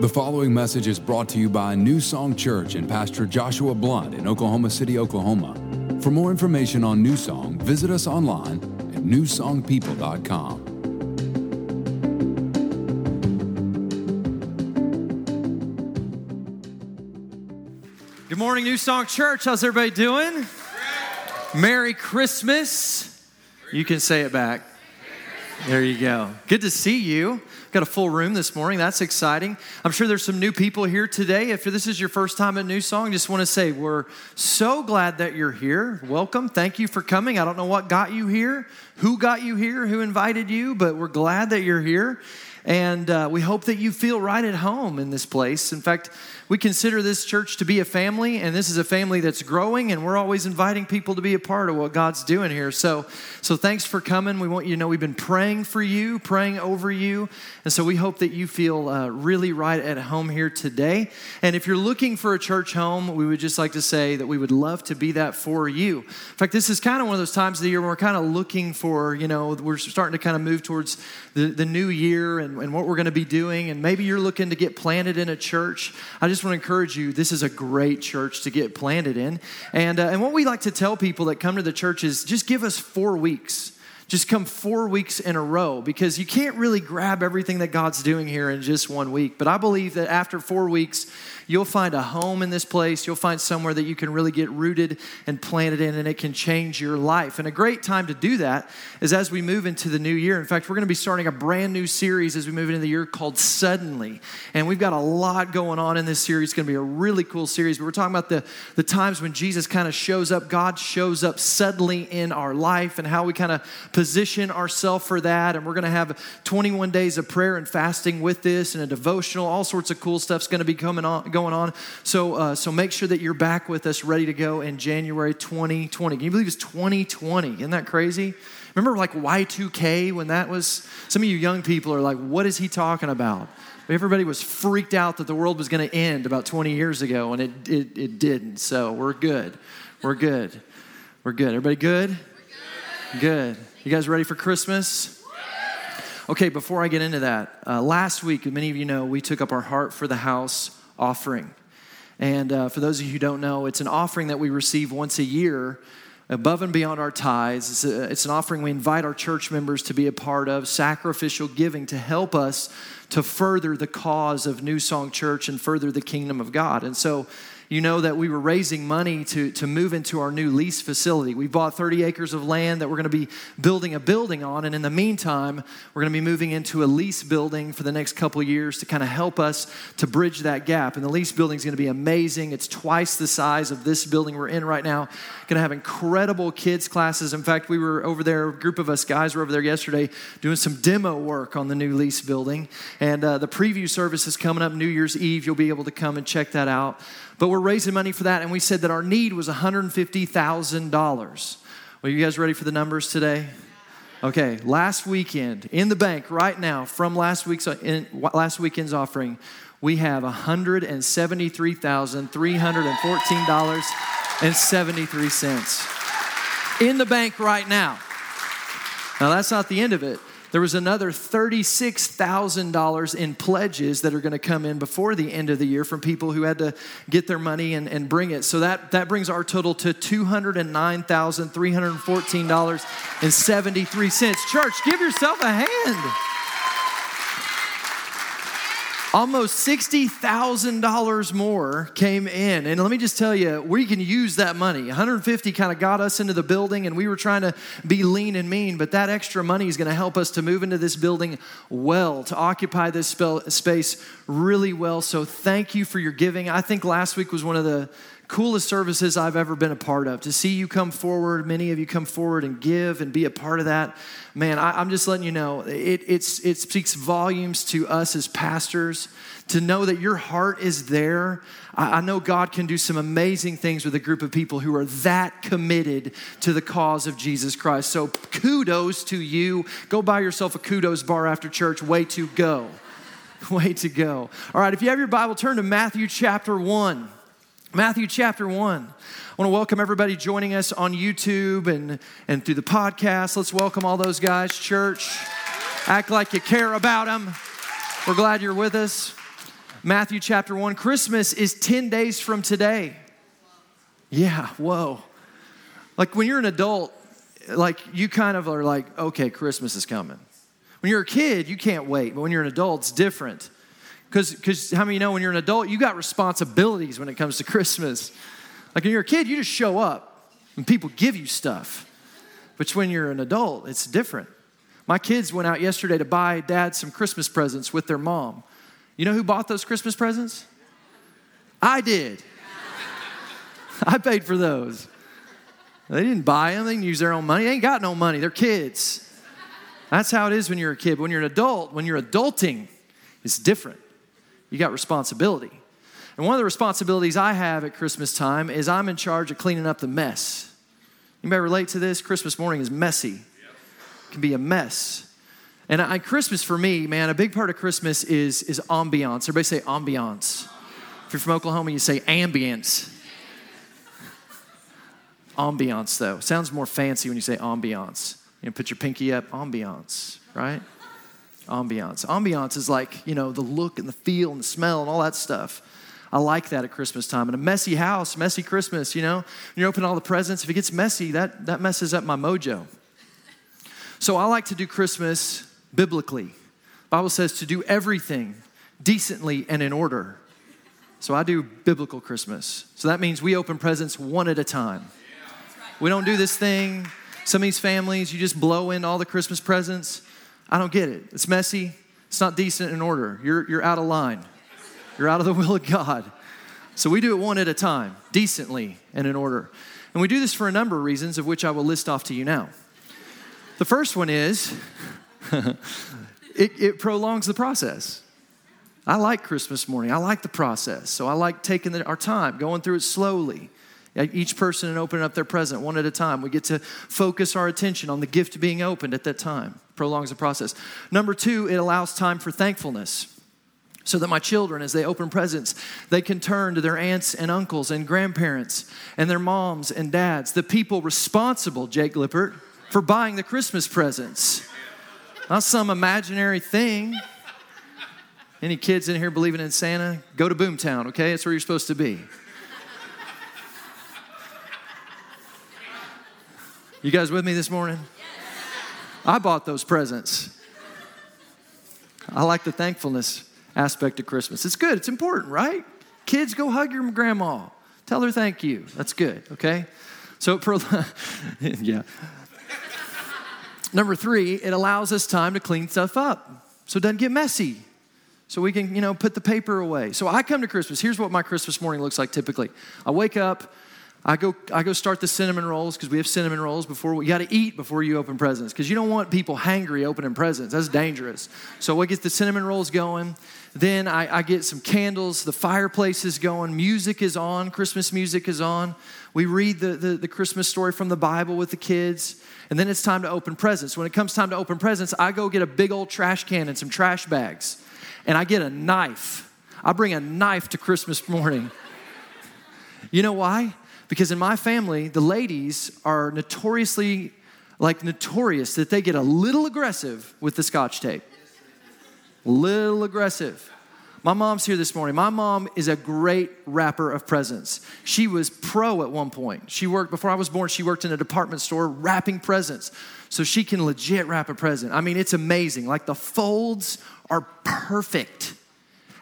The following message is brought to you by New Song Church and Pastor Joshua Blunt in Oklahoma City, Oklahoma. For more information on New Song, visit us online at newsongpeople.com. Good morning, New Song Church. How's everybody doing? Merry Christmas. You can say it back. There you go. Good to see you. Got a full room this morning. That's exciting. I'm sure there's some new people here today. If this is your first time at New Song, just want to say we're so glad that you're here. Welcome. Thank you for coming. I don't know what got you here, who got you here, who invited you, but we're glad that you're here. And uh, we hope that you feel right at home in this place. In fact, we consider this church to be a family, and this is a family that's growing, and we're always inviting people to be a part of what God's doing here. So, so thanks for coming. We want you to know we've been praying for you, praying over you, and so we hope that you feel uh, really right at home here today. And if you're looking for a church home, we would just like to say that we would love to be that for you. In fact, this is kind of one of those times of the year where we're kind of looking for, you know, we're starting to kind of move towards the, the new year and, and what we're going to be doing, and maybe you're looking to get planted in a church. I just want to encourage you this is a great church to get planted in. And, uh, and what we like to tell people that come to the church is just give us four weeks just come four weeks in a row because you can't really grab everything that God's doing here in just one week. But I believe that after four weeks, you'll find a home in this place. You'll find somewhere that you can really get rooted and planted in, and it can change your life. And a great time to do that is as we move into the new year. In fact, we're going to be starting a brand new series as we move into the year called Suddenly. And we've got a lot going on in this series. It's going to be a really cool series. But we're talking about the, the times when Jesus kind of shows up, God shows up suddenly in our life, and how we kind of position ourselves for that. And we're going to have 21 days of prayer and fasting with this and a devotional. All sorts of cool stuff's going to be coming on going on. So, uh, so make sure that you're back with us, ready to go in January 2020. Can you believe it's 2020? Isn't that crazy? Remember like Y2K when that was? Some of you young people are like, what is he talking about? Everybody was freaked out that the world was going to end about 20 years ago, and it, it, it didn't. So we're good. We're good. We're good. Everybody good? Good. You guys ready for Christmas? Okay, before I get into that, uh, last week, many of you know, we took up our Heart for the House offering. And uh, for those of you who don't know, it's an offering that we receive once a year above and beyond our tithes. It's, a, it's, an offering we invite our church members to be a part of, sacrificial giving to help us to further the cause of New Song Church and further the kingdom of God. And so you know that we were raising money to, to move into our new lease facility. We bought 30 acres of land that we're going to be building a building on. And in the meantime, we're going to be moving into a lease building for the next couple years to kind of help us to bridge that gap. And the lease building is going to be amazing. It's twice the size of this building we're in right now. Going to have incredible kids' classes. In fact, we were over there, a group of us guys were over there yesterday doing some demo work on the new lease building. And uh, the preview service is coming up New Year's Eve. You'll be able to come and check that out. But we're raising money for that, and we said that our need was $150,000. Are you guys ready for the numbers today? Okay, last weekend in the bank right now from last week's uh, in, last weekend's offering, we have $173,314.73 in the bank right now. Now that's not the end of it. There was another $36,000 in pledges that are going to come in before the end of the year from people who had to get their money and, and bring it. So that, that brings our total to $209,314.73. Church, give yourself a hand almost $60,000 more came in. And let me just tell you, we can use that money. 150 kind of got us into the building and we were trying to be lean and mean, but that extra money is going to help us to move into this building well, to occupy this space really well. So thank you for your giving. I think last week was one of the coolest services I've ever been a part of. To see you come forward, many of you come forward and give and be a part of that, man, I, am just letting you know it, it speaks volumes to us as pastors to know that your heart is there. I, I know God can do some amazing things with a group of people who are that committed to the cause of Jesus Christ. So kudos to you. Go buy yourself a kudos bar after church. Way to go. Way to go. All right, if you have your Bible, turn to Matthew chapter 1. Matthew chapter 1. I want to welcome everybody joining us on YouTube and, and through the podcast. Let's welcome all those guys, church. Act like you care about them. We're glad you're with us. Matthew chapter 1. Christmas is 10 days from today. Yeah, whoa. Like when you're an adult, like you kind of are like, okay, Christmas is coming. When you're a kid, you can't wait, but when you're an adult, it's different. Because how many you know when you're an adult, you got responsibilities when it comes to Christmas. Like when you're a kid, you just show up and people give you stuff. But when you're an adult, it's different. My kids went out yesterday to buy dad some Christmas presents with their mom. You know who bought those Christmas presents? I did. I paid for those. They didn't buy them, they didn't use their own money. They ain't got no money, they're kids. That's how it is when you're a kid. When you're an adult, when you're adulting, it's different. You got responsibility. And one of the responsibilities I have at Christmas time is I'm in charge of cleaning up the mess. You may relate to this? Christmas morning is messy. It can be a mess. And I, Christmas for me, man, a big part of Christmas is, is ambiance. Everybody say ambiance. If you're from Oklahoma, you say ambience. Ambiance, though. Sounds more fancy when you say ambiance. You know, put your pinky up, ambiance, right? Ambiance. Ambiance is like, you know, the look and the feel and the smell and all that stuff. I like that at Christmas time. And a messy house, messy Christmas, you know, when you're opening all the presents, if it gets messy, that, that messes up my mojo. So I like to do Christmas biblically. Bible says to do everything decently and in order. So I do biblical Christmas. So that means we open presents one at a time. We don't do this thing. Some of these families, you just blow in all the Christmas presents. I don't get it. It's messy. It's not decent in order. You're, you're out of line. You're out of the will of God. So we do it one at a time, decently and in order. And we do this for a number of reasons, of which I will list off to you now. The first one is it, it, prolongs the process. I like Christmas morning. I like the process. So I like taking the, our time, going through it slowly. Each person and opening up their present one at a time. We get to focus our attention on the gift being opened at that time. Prolongs the process. Number two, it allows time for thankfulness so that my children, as they open presents, they can turn to their aunts and uncles and grandparents and their moms and dads, the people responsible, Jake Lippert, for buying the Christmas presents. Not some imaginary thing. Any kids in here believing in Santa? Go to Boomtown, okay? That's where you're supposed to be. You guys with me this morning? I bought those presents. I like the thankfulness aspect of Christmas. It's good, it's important, right? Kids, go hug your grandma. Tell her thank you. That's good, okay? So, for, yeah. Number three, it allows us time to clean stuff up so it doesn't get messy. So we can, you know, put the paper away. So I come to Christmas. Here's what my Christmas morning looks like typically. I wake up, I go, I go start the cinnamon rolls because we have cinnamon rolls before we, you got to eat before you open presents because you don't want people hangry opening presents. That's dangerous. So we get the cinnamon rolls going. Then I, I get some candles. The fireplace is going. Music is on. Christmas music is on. We read the, the, the Christmas story from the Bible with the kids. And then it's time to open presents. When it comes time to open presents, I go get a big old trash can and some trash bags. And I get a knife. I bring a knife to Christmas morning. You know why? Because in my family, the ladies are notoriously, like notorious that they get a little aggressive with the scotch tape. Little aggressive. My mom's here this morning. My mom is a great wrapper of presents. She was pro at one point. She worked, before I was born, she worked in a department store wrapping presents. So she can legit wrap a present. I mean, it's amazing. Like the folds are perfect.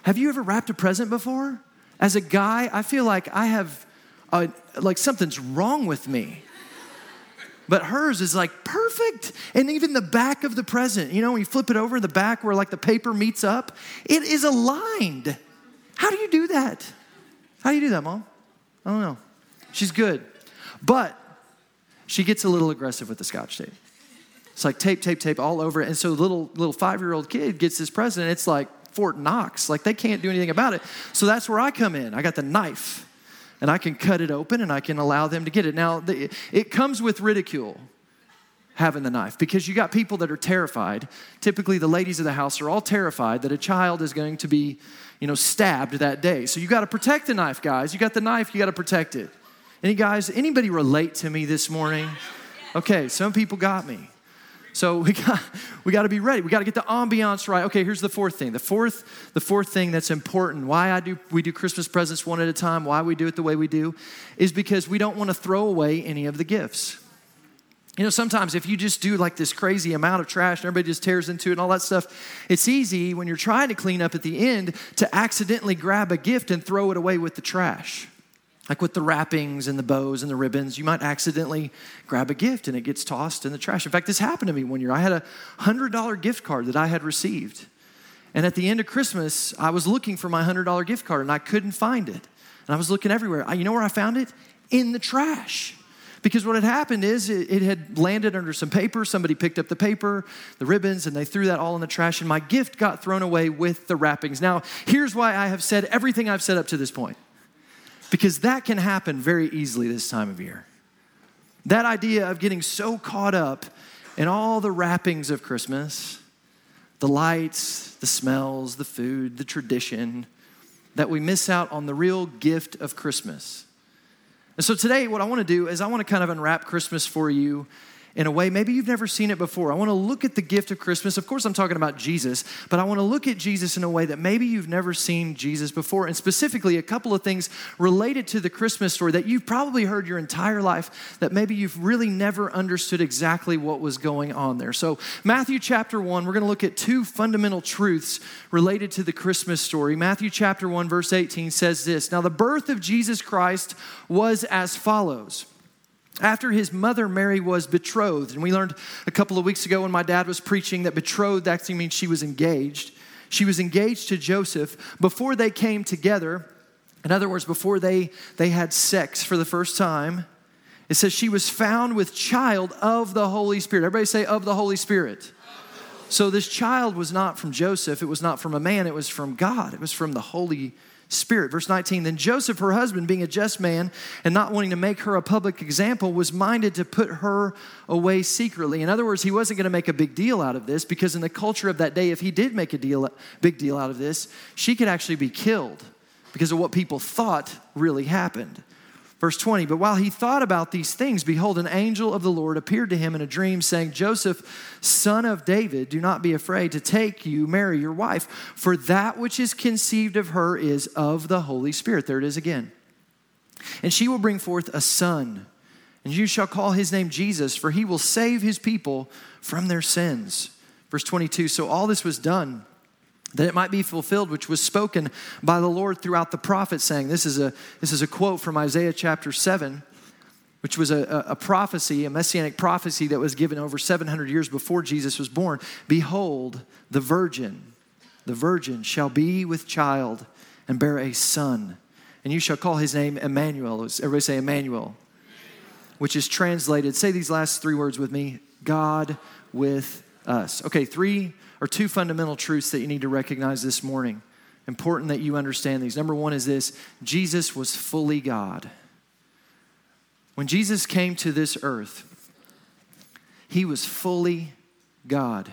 Have you ever wrapped a present before? As a guy, I feel like I have, a, like something's wrong with me but hers is like perfect. And even the back of the present, you know, when you flip it over, the back where like the paper meets up, it is aligned. How do you do that? How do you do that, mom? I don't know. She's good. But she gets a little aggressive with the scotch tape. It's like tape, tape, tape all over it. And so little little five year old kid gets this present. It's like Fort Knox. Like they can't do anything about it. So that's where I come in. I got the knife and I can cut it open and I can allow them to get it. Now, the, it comes with ridicule having the knife because you got people that are terrified. Typically, the ladies of the house are all terrified that a child is going to be, you know, stabbed that day. So you got to protect the knife, guys. You got the knife, you got to protect it. Any guys, anybody relate to me this morning? Okay, some people got me. So we got we got to be ready. We got to get the ambiance right. Okay, here's the fourth thing. The fourth the fourth thing that's important. Why I do we do Christmas presents one at a time. Why we do it the way we do, is because we don't want to throw away any of the gifts. You know, sometimes if you just do like this crazy amount of trash and everybody just tears into it and all that stuff, it's easy when you're trying to clean up at the end to accidentally grab a gift and throw it away with the trash. Like with the wrappings and the bows and the ribbons, you might accidentally grab a gift and it gets tossed in the trash. In fact, this happened to me one year. I had a $100 gift card that I had received. And at the end of Christmas, I was looking for my $100 gift card and I couldn't find it. And I was looking everywhere. You know where I found it? In the trash. Because what had happened is it, it, had landed under some paper. Somebody picked up the paper, the ribbons, and they threw that all in the trash, and my gift got thrown away with the wrappings. Now, here's why I have said everything I've said up to this point. Because that can happen very easily this time of year. That idea of getting so caught up in all the wrappings of Christmas, the lights, the smells, the food, the tradition, that we miss out on the real gift of Christmas and so today, what I want to do is I want to kind of unwrap Christmas for you in a way maybe you've never seen it before. I want to look at the gift of Christmas. Of course, I'm talking about Jesus, but I want to look at Jesus in a way that maybe you've never seen Jesus before, and specifically a couple of things related to the Christmas story that you've probably heard your entire life that maybe you've really never understood exactly what was going on there. So, Matthew chapter 1, we're going to look at two fundamental truths related to the Christmas story. Matthew chapter 1, verse 18 says this Now, the birth of Jesus Christ was as follows after his mother Mary was betrothed. And we learned a couple of weeks ago when my dad was preaching that betrothed actually means she was engaged. She was engaged to Joseph before they came together. In other words, before they, they had sex for the first time. It says she was found with child of the Holy Spirit. Everybody say, of the Holy Spirit. So this child was not from Joseph, it was not from a man, it was from God. It was from the Holy Spirit. Verse 19 Then Joseph, her husband, being a just man and not wanting to make her a public example, was minded to put her away secretly. In other words, he wasn't going to make a big deal out of this because, in the culture of that day, if he did make a deal, big deal out of this, she could actually be killed because of what people thought really happened. Verse 20, but while he thought about these things, behold, an angel of the Lord appeared to him in a dream, saying, Joseph, son of David, do not be afraid to take you, Mary, your wife, for that which is conceived of her is of the Holy Spirit. There it is again. And she will bring forth a son, and you shall call his name Jesus, for he will save his people from their sins. Verse 22, so all this was done that it might be fulfilled which was spoken by the lord throughout the prophets saying this is a this is a quote from isaiah chapter 7 which was a, a, prophecy a messianic prophecy that was given over 700 years before jesus was born. Behold the virgin the virgin shall be with child and bear a son and you shall call his name emmanuel. Everybody say emmanuel which is translated say these last three words with me god with us okay three or two fundamental truths that you need to recognize this morning. Important that you understand these. Number one is this Jesus was fully God. When Jesus came to this earth, he was fully God.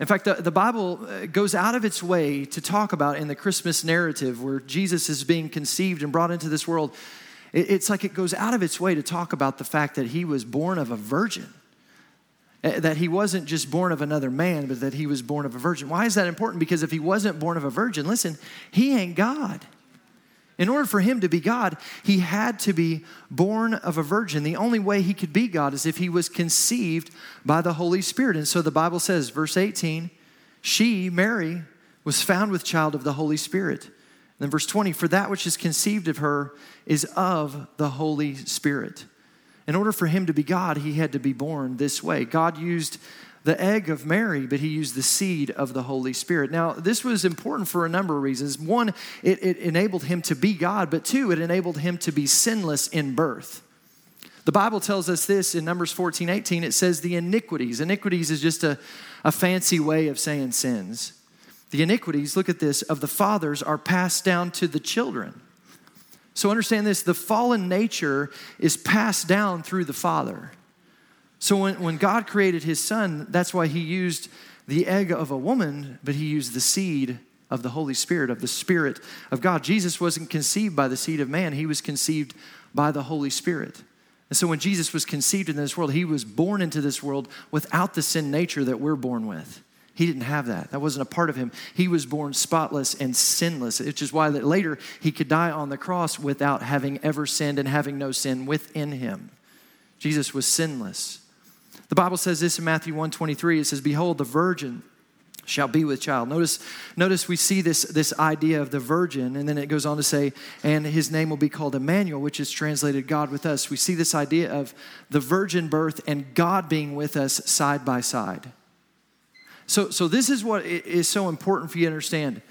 In fact, the, the Bible uh, goes out of its way to talk about in the Christmas narrative where Jesus is being conceived and brought into this world. It, it's like it goes out of its way to talk about the fact that he was born of a virgin. Uh, that he wasn't just born of another man, but that he was born of a virgin. Why is that important? Because if he wasn't born of a virgin, listen, he ain't God. In order for him to be God, he had to be born of a virgin. The only way he could be God is if he was conceived by the Holy Spirit. And so the Bible says, verse 18, she, Mary, was found with child of the Holy Spirit. And then verse 20, for that which is conceived of her is of the Holy Spirit. In order for him to be God, he had to be born this way. God used the egg of Mary, but he used the seed of the Holy Spirit. Now, this was important for a number of reasons. One, it, it, enabled him to be God, but two, it enabled him to be sinless in birth. The Bible tells us this in Numbers 14 18. It says, The iniquities. Iniquities is just a, a fancy way of saying sins. The iniquities, look at this, of the fathers are passed down to the children. So understand this the fallen nature is passed down through the Father. So when, when God created his son, that's why he used the egg of a woman, but he used the seed of the Holy Spirit, of the Spirit of God. Jesus wasn't conceived by the seed of man, he was conceived by the Holy Spirit. And so when Jesus was conceived in this world, he was born into this world without the sin nature that we're born with. He didn't have that. That wasn't a part of him. He was born spotless and sinless, which is why that later he could die on the cross without having ever sinned and having no sin within him. Jesus was sinless. The Bible says this in Matthew 123. It says, Behold, the virgin shall be with child. Notice, notice we see this, this idea of the virgin, and then it goes on to say, and his name will be called Emmanuel, which is translated God with us. We see this idea of the virgin birth and God being with us side by side. So, so this is what is so important for you to understand.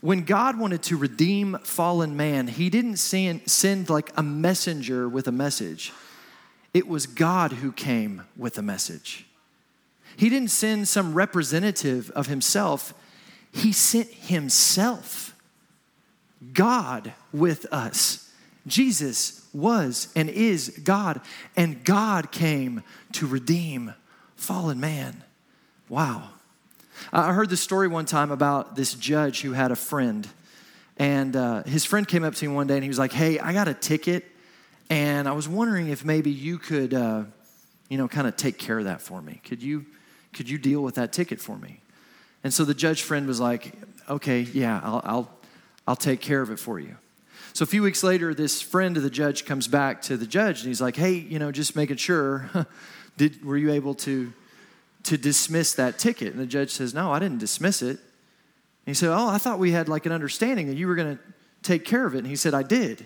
When God wanted to redeem fallen man, he didn't send, send like a messenger with a message. It was God who came with a message. He didn't send some representative of himself, he sent himself. God with us. Jesus was and is God, and God came to redeem fallen man. Wow. I heard this story one time about this judge who had a friend. And uh, his friend came up to him one day and he was like, Hey, I got a ticket. And I was wondering if maybe you could, uh, you know, kind of take care of that for me. Could you, could you deal with that ticket for me? And so the judge friend was like, Okay, yeah, I'll, I'll, I'll take care of it for you. So a few weeks later, this friend of the judge comes back to the judge and he's like, Hey, you know, just making sure, did, were you able to to dismiss that ticket. And the judge says, No, I didn't dismiss it. And he said, Oh, I thought we had like an understanding that you were going to take care of it. And he said, I did.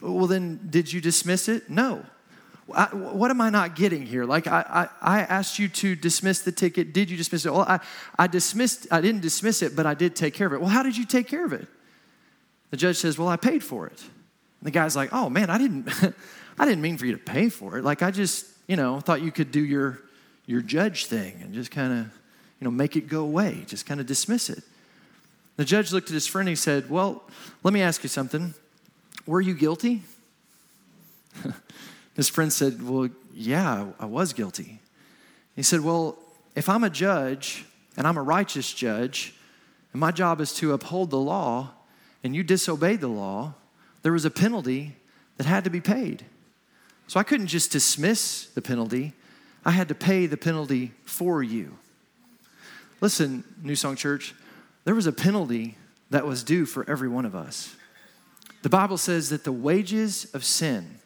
Well, then, did you dismiss it? No. I, what am I not getting here? Like, I, I, I, asked you to dismiss the ticket. Did you dismiss it? Well, I, I dismissed, I didn't dismiss it, but I did take care of it. Well, how did you take care of it? The judge says, Well, I paid for it. And the guy's like, Oh, man, I didn't, I didn't mean for you to pay for it. Like, I just, you know, thought you could do your, your judge thing and just kind of, you know, make it go away, just kind of dismiss it. The judge looked at his friend and he said, Well, let me ask you something. Were you guilty? his friend said, Well, yeah, I was guilty. He said, Well, if I'm a judge and I'm a righteous judge, and my job is to uphold the law, and you disobeyed the law, there was a penalty that had to be paid. So I couldn't just dismiss the penalty. I had to pay the penalty for you. Listen, New Song Church, there was a penalty that was due for every one of us. The Bible says that the wages of sin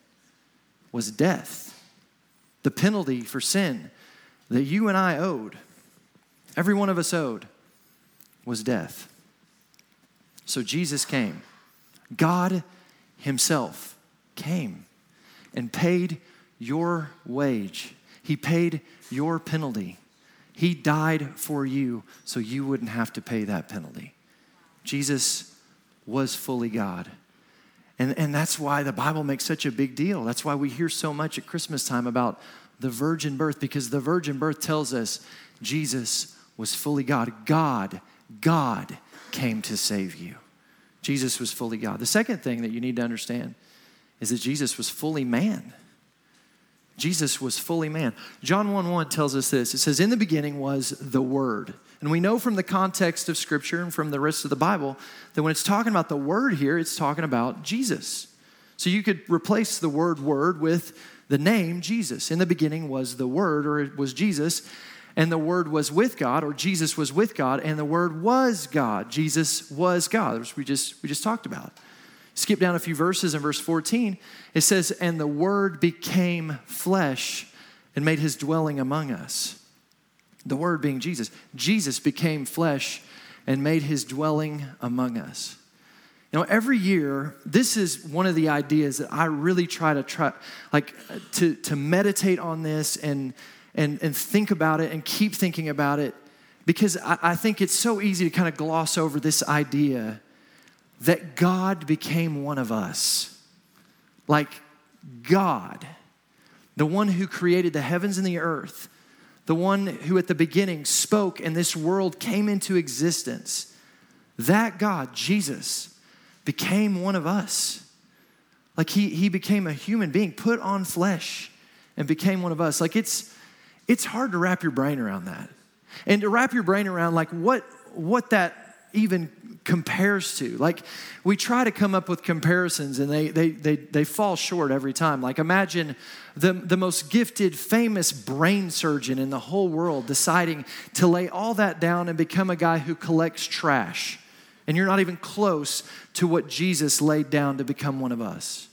was death. The penalty for sin that you and I owed, every one of us owed, was death. So Jesus came. God Himself came and paid your wage he paid your penalty. He died for you so you wouldn't have to pay that penalty. Jesus was fully God. And, and that's why the Bible makes such a big deal. That's why we hear so much at Christmas time about the virgin birth, because the virgin birth tells us Jesus was fully God. God, God came to save you. Jesus was fully God. The second thing that you need to understand is that Jesus was fully man. Jesus was fully man. John 1 1 tells us this it says, In the beginning was the Word. And we know from the context of Scripture and from the rest of the Bible that when it's talking about the Word here, it's talking about Jesus. So you could replace the word Word with the name Jesus. In the beginning was the Word, or it was Jesus, and the Word was with God, or Jesus was with God, and the Word was God. Jesus was God, which we just, we just talked about. Skip down a few verses in verse 14. It says, And the Word became flesh and made his dwelling among us. The Word being Jesus. Jesus became flesh and made his dwelling among us. You know, every year, this is one of the ideas that I really try to try, like, to, to meditate on this and, and, and think about it and keep thinking about it because I, I think it's so easy to kind of gloss over this idea that God became one of us. Like God, the one who created the heavens and the earth, the one who at the beginning spoke and this world came into existence. That God, Jesus, became one of us. Like he, he became a human being, put on flesh, and became one of us. Like it's it's hard to wrap your brain around that. And to wrap your brain around like what what that even compares to. Like we try to come up with comparisons and they, they, they, they fall short every time. Like imagine the, the most gifted, famous brain surgeon in the whole world deciding to lay all that down and become a guy who collects trash. And you're not even close to what Jesus laid down to become one of us.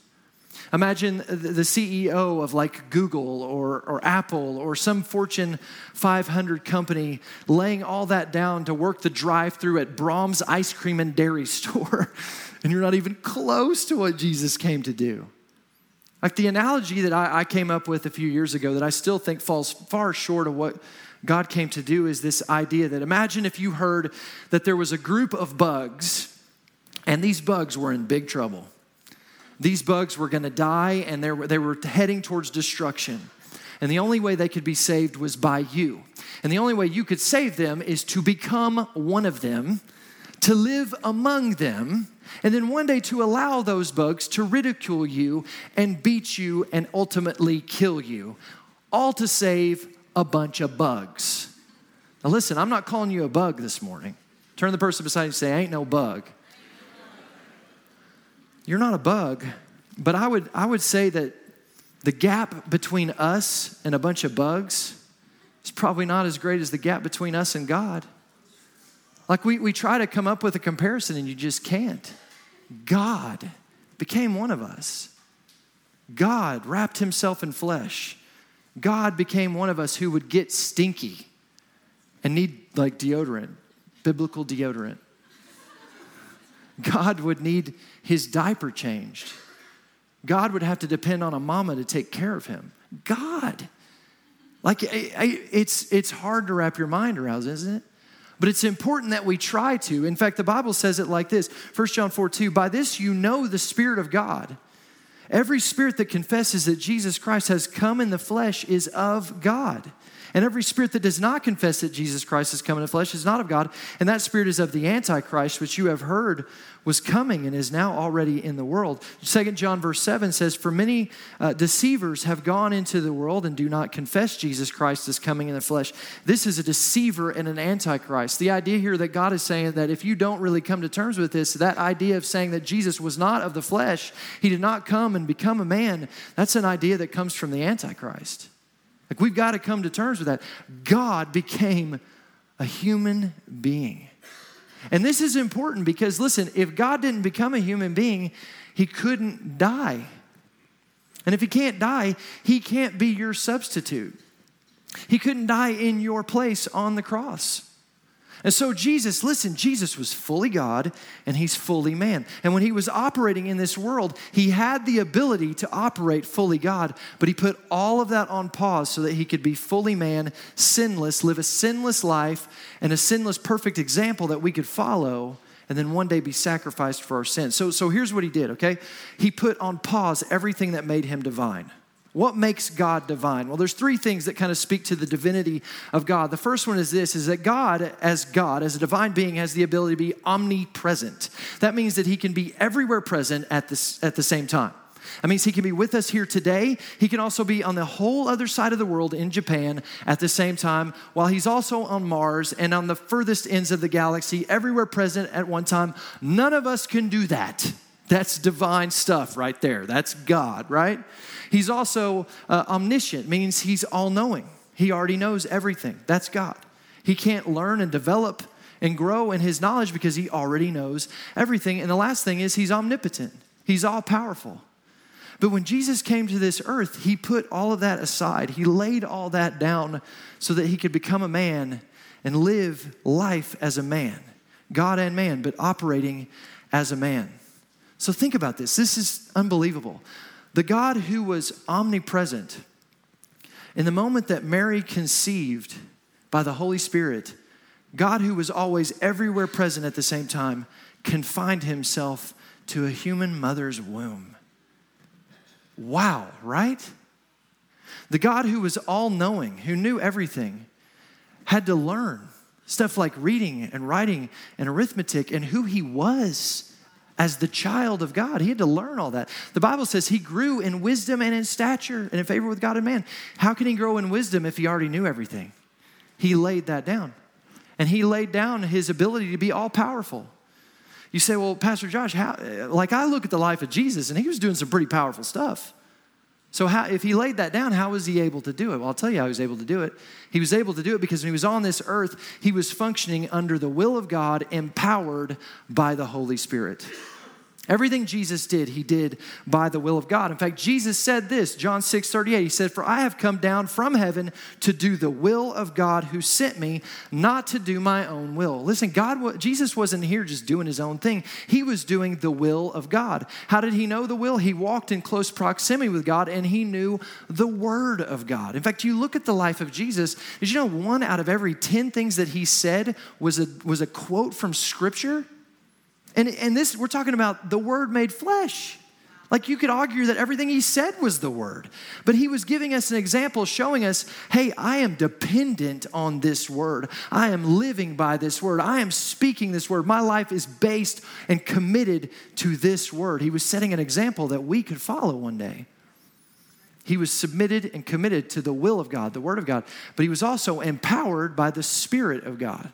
Imagine the CEO of like Google or, or Apple or some Fortune 500 company laying all that down to work the drive through at Braum's Ice Cream and Dairy Store, and you're not even close to what Jesus came to do. Like the analogy that I, I came up with a few years ago that I still think falls far short of what God came to do is this idea that imagine if you heard that there was a group of bugs and these bugs were in big trouble these bugs were going to die and they were, they were heading towards destruction. And the only way they could be saved was by you. And the only way you could save them is to become one of them, to live among them, and then one day to allow those bugs to ridicule you and beat you and ultimately kill you, all to save a bunch of bugs. Now, listen, I'm not calling you a bug this morning. Turn the person beside you and say, I ain't no bug. You're not a bug, but I would, I would say that the gap between us and a bunch of bugs is probably not as great as the gap between us and God. Like we, we try to come up with a comparison and you just can't. God became one of us. God wrapped himself in flesh. God became one of us who would get stinky and need like deodorant, biblical deodorant. God would need his diaper changed. God would have to depend on a mama to take care of him. God. Like, it's, it's hard to wrap your mind around, isn't it? But it's important that we try to. In fact, the Bible says it like this 1 John 4 2 By this you know the Spirit of God. Every spirit that confesses that Jesus Christ has come in the flesh is of God. And every spirit that does not confess that Jesus Christ has come in the flesh is not of God. And that spirit is of the Antichrist, which you have heard was coming and is now already in the world. Second John verse 7 says, For many uh, deceivers have gone into the world and do not confess Jesus Christ as coming in the flesh. This is a deceiver and an Antichrist. The idea here that God is saying that if you don't really come to terms with this, that idea of saying that Jesus was not of the flesh, he did not come and become a man, that's an idea that comes from the Antichrist. Like we've got to come to terms with that. God became a human being. And this is important because, listen, if God didn't become a human being, he couldn't die. And if he can't die, he can't be your substitute. He couldn't die in your place on the cross. And so, Jesus, listen, Jesus was fully God and he's fully man. And when he was operating in this world, he had the ability to operate fully God, but he put all of that on pause so that he could be fully man, sinless, live a sinless life, and a sinless, perfect example that we could follow and then one day be sacrificed for our sins. So, so here's what he did, okay? He put on pause everything that made him divine. What makes God divine? Well, there's three things that kind of speak to the divinity of God. The first one is this is that God as God, as a divine being has the ability to be omnipresent. That means that he can be everywhere present at the, at the same time. That means he can be with us here today. He can also be on the whole other side of the world in Japan at the same time, while he's also on Mars and on the furthest ends of the galaxy, everywhere present at one time. None of us can do that. That's divine stuff right there. That's God, right? He's also uh, omniscient, means he's all knowing. He already knows everything. That's God. He can't learn and develop and grow in his knowledge because he already knows everything. And the last thing is he's omnipotent, he's all powerful. But when Jesus came to this earth, he put all of that aside. He laid all that down so that he could become a man and live life as a man, God and man, but operating as a man. So think about this. This is unbelievable. The God who was omnipresent, in the moment that Mary conceived by the Holy Spirit, God who was always everywhere present at the same time, confined himself to a human mother's womb. Wow, right? The God who was all knowing, who knew everything, had to learn stuff like reading and writing and arithmetic and who he was as the child of God. He had to learn all that. The Bible says he grew in wisdom and in stature and in favor with God and man. How can he grow in wisdom if he already knew everything? He laid that down. And he laid down his ability to be all powerful. You say, well, Pastor Josh, how, like I look at the life of Jesus and he was doing some pretty powerful stuff. So, how, if he laid that down, how was he able to do it? Well, I'll tell you how he was able to do it. He was able to do it because when he was on this earth, he was functioning under the will of God, empowered by the Holy Spirit. Everything Jesus did, he did by the will of God. In fact, Jesus said this, John 6 38, he said, For I have come down from heaven to do the will of God who sent me, not to do my own will. Listen, God, Jesus wasn't here just doing his own thing. He was doing the will of God. How did he know the will? He walked in close proximity with God and he knew the word of God. In fact, you look at the life of Jesus, did you know one out of every 10 things that he said was a, was a quote from scripture? And, and this, we're talking about the word made flesh. Like you could argue that everything he said was the word, but he was giving us an example, showing us, hey, I am dependent on this word. I am living by this word. I am speaking this word. My life is based and committed to this word. He was setting an example that we could follow one day. He was submitted and committed to the will of God, the word of God, but he was also empowered by the Spirit of God.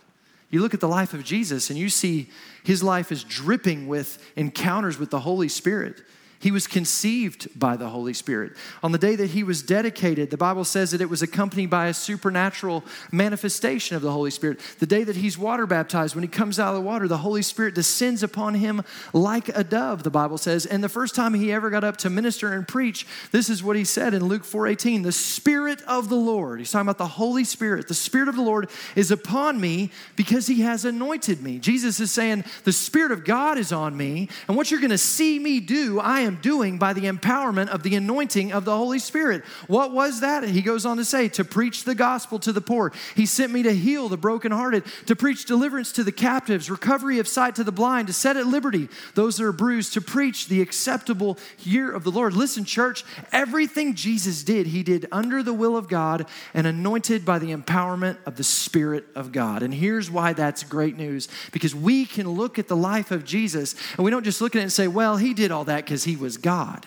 You look at the life of Jesus and you see his life is dripping with encounters with the Holy Spirit. He was conceived by the Holy Spirit. On the day that he was dedicated, the Bible says that it was accompanied by a supernatural manifestation of the Holy Spirit. The day that he's water baptized, when he comes out of the water, the Holy Spirit descends upon him like a dove, the Bible says. And the first time he ever got up to minister and preach, this is what he said in Luke 4:18, "The Spirit of the Lord." He's talking about the Holy Spirit. The Spirit of the Lord is upon me because he has anointed me. Jesus is saying, "The Spirit of God is on me, and what you're going to see me do, I am am doing by the empowerment of the anointing of the Holy Spirit. What was that? He goes on to say, to preach the gospel to the poor. He sent me to heal the brokenhearted, to preach deliverance to the captives, recovery of sight to the blind, to set at liberty those that are bruised, to preach the acceptable year of the Lord. Listen, church, everything Jesus did, he did under the will of God and anointed by the empowerment of the Spirit of God. And here's why that's great news because we can look at the life of Jesus and we don't just look at it and say, well, he did all that because he was God.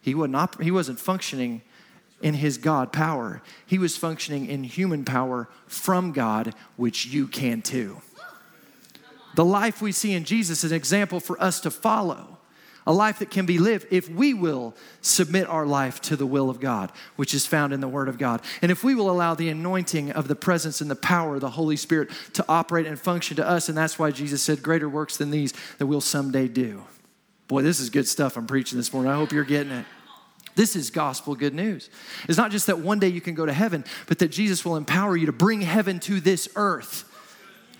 He, wasn't op- he wasn't functioning in his God power, he was functioning in human power from God, which you can too. The life we see in Jesus is an example for us to follow. A life that can be lived if we will submit our life to the will of God, which is found in the Word of God. And if we will allow the anointing of the presence and the power of the Holy Spirit to operate and function to us. And that's why Jesus said, Greater works than these that we'll someday do. Boy, this is good stuff I'm preaching this morning. I hope you're getting it. This is gospel good news. It's not just that one day you can go to heaven, but that Jesus will empower you to bring heaven to this earth.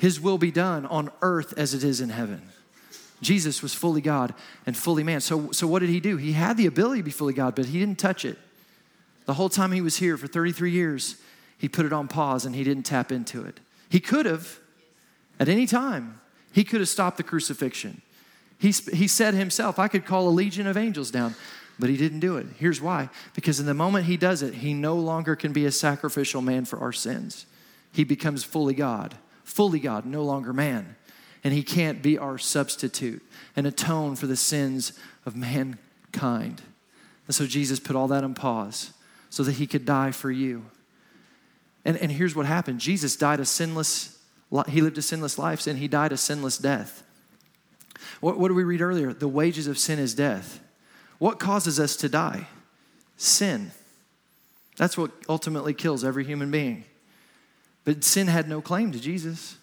His will be done on earth as it is in heaven. Jesus was fully God and fully man. So, so what did he do? He had the ability to be fully God, but he didn't touch it. The whole time he was here for 33 years, he put it on pause and he didn't tap into it. He could have, at any time, he could have stopped the crucifixion. He, he said himself, I could call a legion of angels down, but he didn't do it. Here's why because in the moment he does it, he no longer can be a sacrificial man for our sins. He becomes fully God, fully God, no longer man. And he can't be our substitute and atone for the sins of mankind. And so Jesus put all that on pause so that he could die for you. And, and here's what happened Jesus died a sinless, he lived a sinless life, and he died a sinless death. What, what did we read earlier? The wages of sin is death. What causes us to die? Sin. That's what ultimately kills every human being. But sin had no claim to Jesus.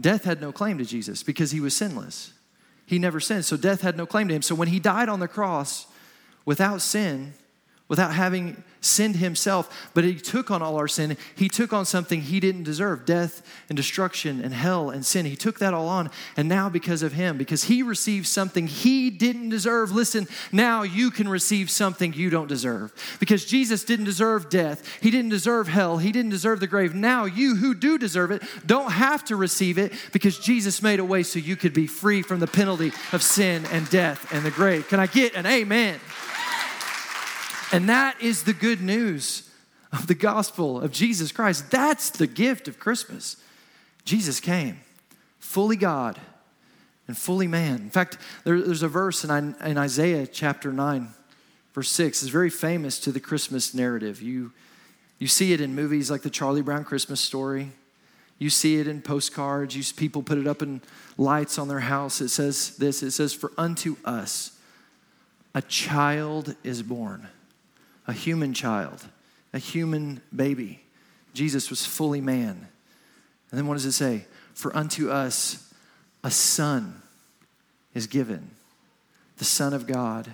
Death had no claim to Jesus because he was sinless. He never sinned, so death had no claim to him. So when he died on the cross without sin, without having sinned himself, but he took on all our sin. He took on something he didn't deserve death and destruction and hell and sin. He took that all on. And now, because of him, because he received something he didn't deserve, listen, now you can receive something you don't deserve. Because Jesus didn't deserve death, he didn't deserve hell, he didn't deserve the grave. Now, you who do deserve it don't have to receive it because Jesus made a way so you could be free from the penalty of sin and death and the grave. Can I get an amen? And that is the good news of the gospel of Jesus Christ. That's the gift of Christmas. Jesus came, fully God and fully man. In fact, there, there's a verse in, in Isaiah chapter 9, verse 6. It's very famous to the Christmas narrative. You, you see it in movies like the Charlie Brown Christmas story. You see it in postcards. You people put it up in lights on their house. It says this. It says, "For unto us a child is born, a human child, a human baby." Jesus was fully man. And then what does it say? For unto us a son is given, the Son of God,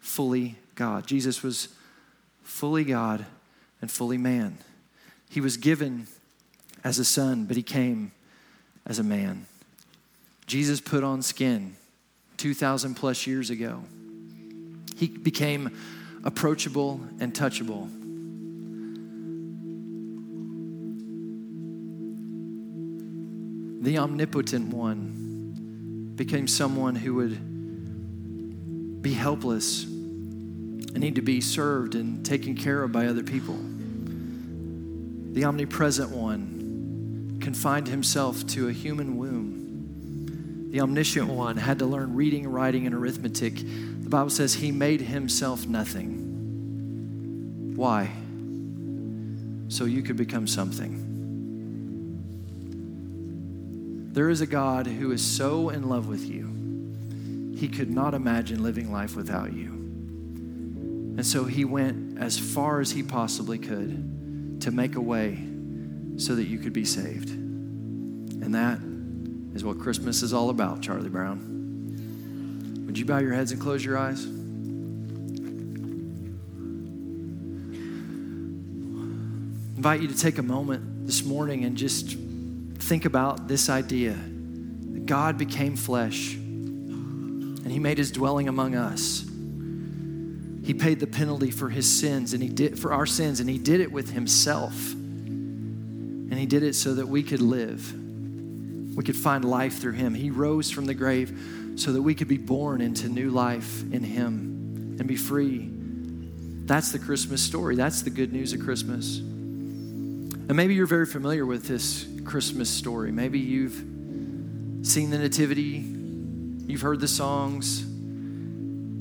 fully God. Jesus was fully God and fully man. He was given as a son, but he came as a man. Jesus put on skin 2,000 plus years ago. He became approachable and touchable. The omnipotent one became someone who would be helpless and need to be served and taken care of by other people. The omnipresent one confined himself to a human womb. The omniscient one had to learn reading, writing, and arithmetic. The Bible says he made himself nothing. Why? So you could become something. There is a God who is so in love with you, he could not imagine living life without you. And so he went as far as he possibly could to make a way so that you could be saved. And that is what Christmas is all about, Charlie Brown. Would you bow your heads and close your eyes? invite you to take a moment this morning and just think about this idea that God became flesh and he made his dwelling among us. He paid the penalty for his sins and he did for our sins and he did it with himself. And he did it so that we could live. We could find life through him. He rose from the grave so that we could be born into new life in him and be free. That's the Christmas story. That's the good news of Christmas. And maybe you're very familiar with this Christmas story. Maybe you've seen the nativity, you've heard the songs,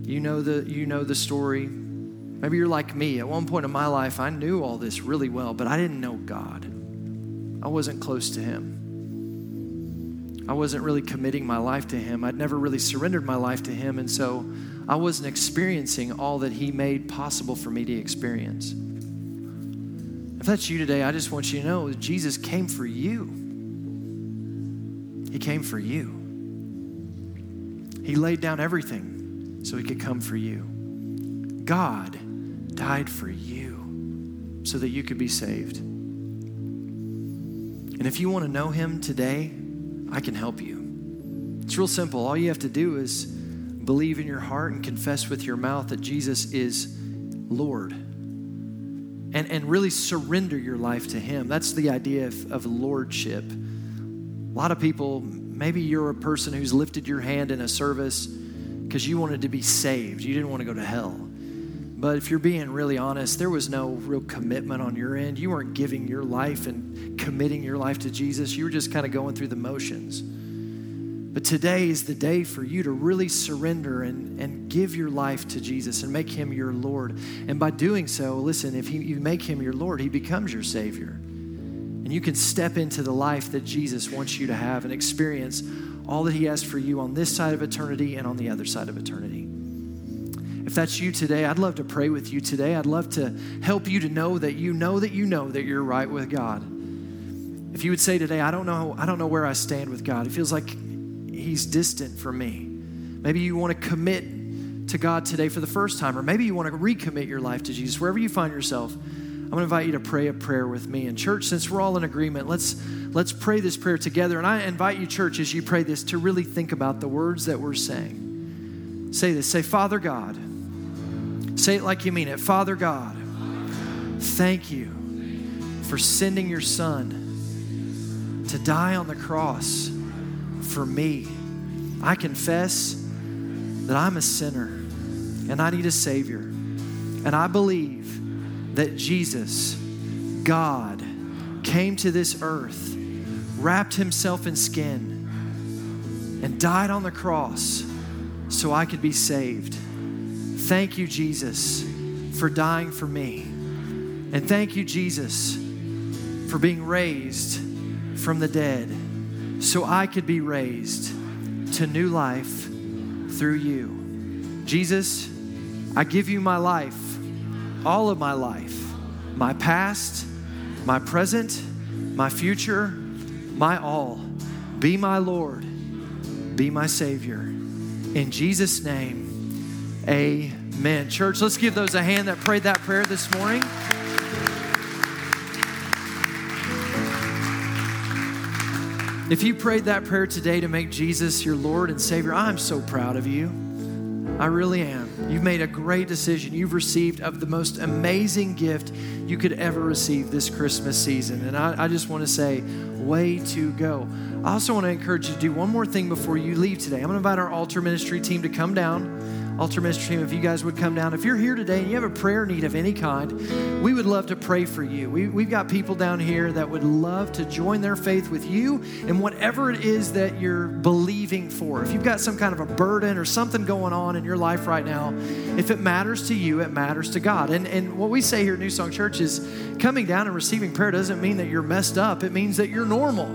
you know the, you know the story. Maybe you're like me. At one point in my life, I knew all this really well, but I didn't know God. I wasn't close to Him. I wasn't really committing my life to Him. I'd never really surrendered my life to Him, and so I wasn't experiencing all that He made possible for me to experience. If that's you today, I just want you to know Jesus came for you. He came for you. He laid down everything so he could come for you. God died for you so that you could be saved. And if you want to know him today, I can help you. It's real simple. All you have to do is believe in your heart and confess with your mouth that Jesus is Lord. And, and really surrender your life to Him. That's the idea of, of lordship. A lot of people, maybe you're a person who's lifted your hand in a service because you wanted to be saved. You didn't want to go to hell. But if you're being really honest, there was no real commitment on your end. You weren't giving your life and committing your life to Jesus. You were just kind of going through the motions. But today is the day for you to really surrender and, and give your life to Jesus and make him your Lord. And by doing so, listen, if he, you make him your Lord, he becomes your Savior. And you can step into the life that Jesus wants you to have and experience all that He has for you on this side of eternity and on the other side of eternity. If that's you today, I'd love to pray with you today. I'd love to help you to know that you know that you know that you're right with God. If you would say today, I don't know, I don't know where I stand with God. It feels like He's distant from me. Maybe you want to commit to God today for the first time, or maybe you want to recommit your life to Jesus. Wherever you find yourself, I'm going to invite you to pray a prayer with me. And church, since we're all in agreement, let's let's pray this prayer together. And I invite you, church, as you pray this, to really think about the words that we're saying. Say this. Say, Father God. Say it like you mean it. Father God, thank you for sending your son to die on the cross for me. I confess that I'm a sinner and I need a Savior. And I believe that Jesus, God, came to this earth wrapped himself in skin and died on the cross so I could be saved. Thank you, Jesus, for dying for me. And thank you, Jesus, for being raised from the dead so I could be raised to new life through you. Jesus, I give you my life, all of my life, my past, my present, my future, my all. Be my Lord, be my Savior. In Jesus' name, amen. Church, let's give those a hand that prayed that prayer this morning. If you prayed that prayer today to make Jesus your Lord and Savior, I'm so proud of you. I really am. You've made a great decision. You've received of the most amazing gift you could ever receive this Christmas season. And I, I just want to say, way to go. I also want to encourage you to do one more thing before you leave today. I'm going to invite our altar ministry team to come down altar ministry team, if you guys would come down. If you're here today and you have a prayer need of any kind, we would love to pray for you. We, we've got people down here that would love to join their faith with you in whatever it is that you're believing for. If you've got some kind of a burden or something going on in your life right now, if it matters to you, it matters to God. And, and what we say here at New Song Church is coming down and receiving prayer doesn't mean that you're messed up, it means that you're normal.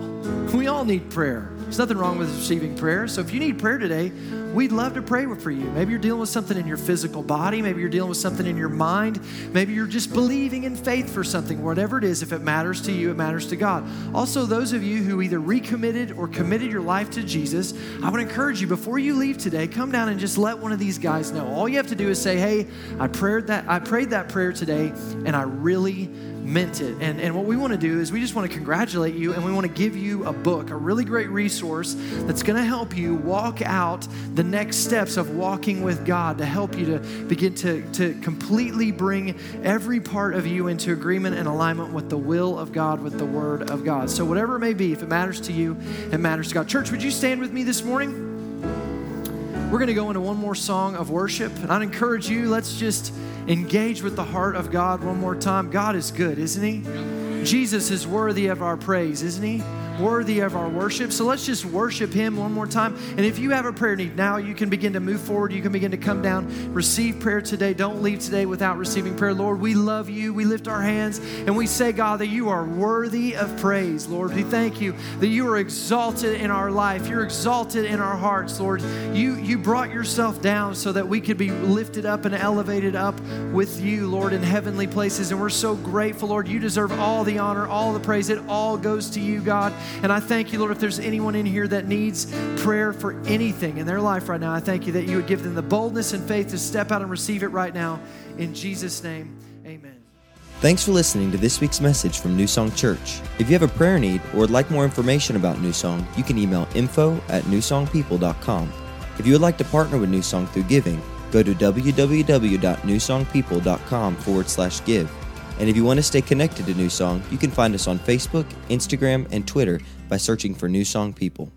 We all need prayer. There's nothing wrong with receiving prayer. So if you need prayer today, we'd love to pray for you. Maybe you're dealing with something in your physical body. Maybe you're dealing with something in your mind. Maybe you're just believing in faith for something. Whatever it is, if it matters to you, it matters to God. Also, those of you who either recommitted or committed your life to Jesus, I would encourage you before you leave today, come down and just let one of these guys know. All you have to do is say, "Hey, I prayed that I prayed that prayer today, and I really." Meant it. And, and what we want to do is we just want to congratulate you and we want to give you a book, a really great resource that's going to help you walk out the next steps of walking with God to help you to begin to, to completely bring every part of you into agreement and alignment with the will of God, with the Word of God. So, whatever it may be, if it matters to you, it matters to God. Church, would you stand with me this morning? We're going to go into one more song of worship, and I'd encourage you, let's just engage with the heart of God one more time. God is good, isn't He? Jesus is worthy of our praise, isn't He? Worthy of our worship. So let's just worship Him one more time. And if you have a prayer need now, you can begin to move forward. You can begin to come down, receive prayer today. Don't leave today without receiving prayer. Lord, we love you. We lift our hands and we say, God, that you are worthy of praise. Lord, we thank you that you are exalted in our life. You're exalted in our hearts, Lord. You, you brought yourself down so that we could be lifted up and elevated up with you, Lord, in heavenly places. And we're so grateful, Lord. You deserve all the honor, all the praise. It all goes to you, God. And I thank you, Lord, if there's anyone in here that needs prayer for anything in their life right now, I thank you that you would give them the boldness and faith to step out and receive it right now. In Jesus' name, amen. Thanks for listening to this week's message from New Song Church. If you have a prayer need or would like more information about New Song, you can email info at newsongpeople.com. If you would like to partner with New Song through giving, go to www.newsongpeople.com forward slash give. And if you want to stay connected to New Song, you can find us on Facebook, Instagram, and Twitter by searching for New Song People.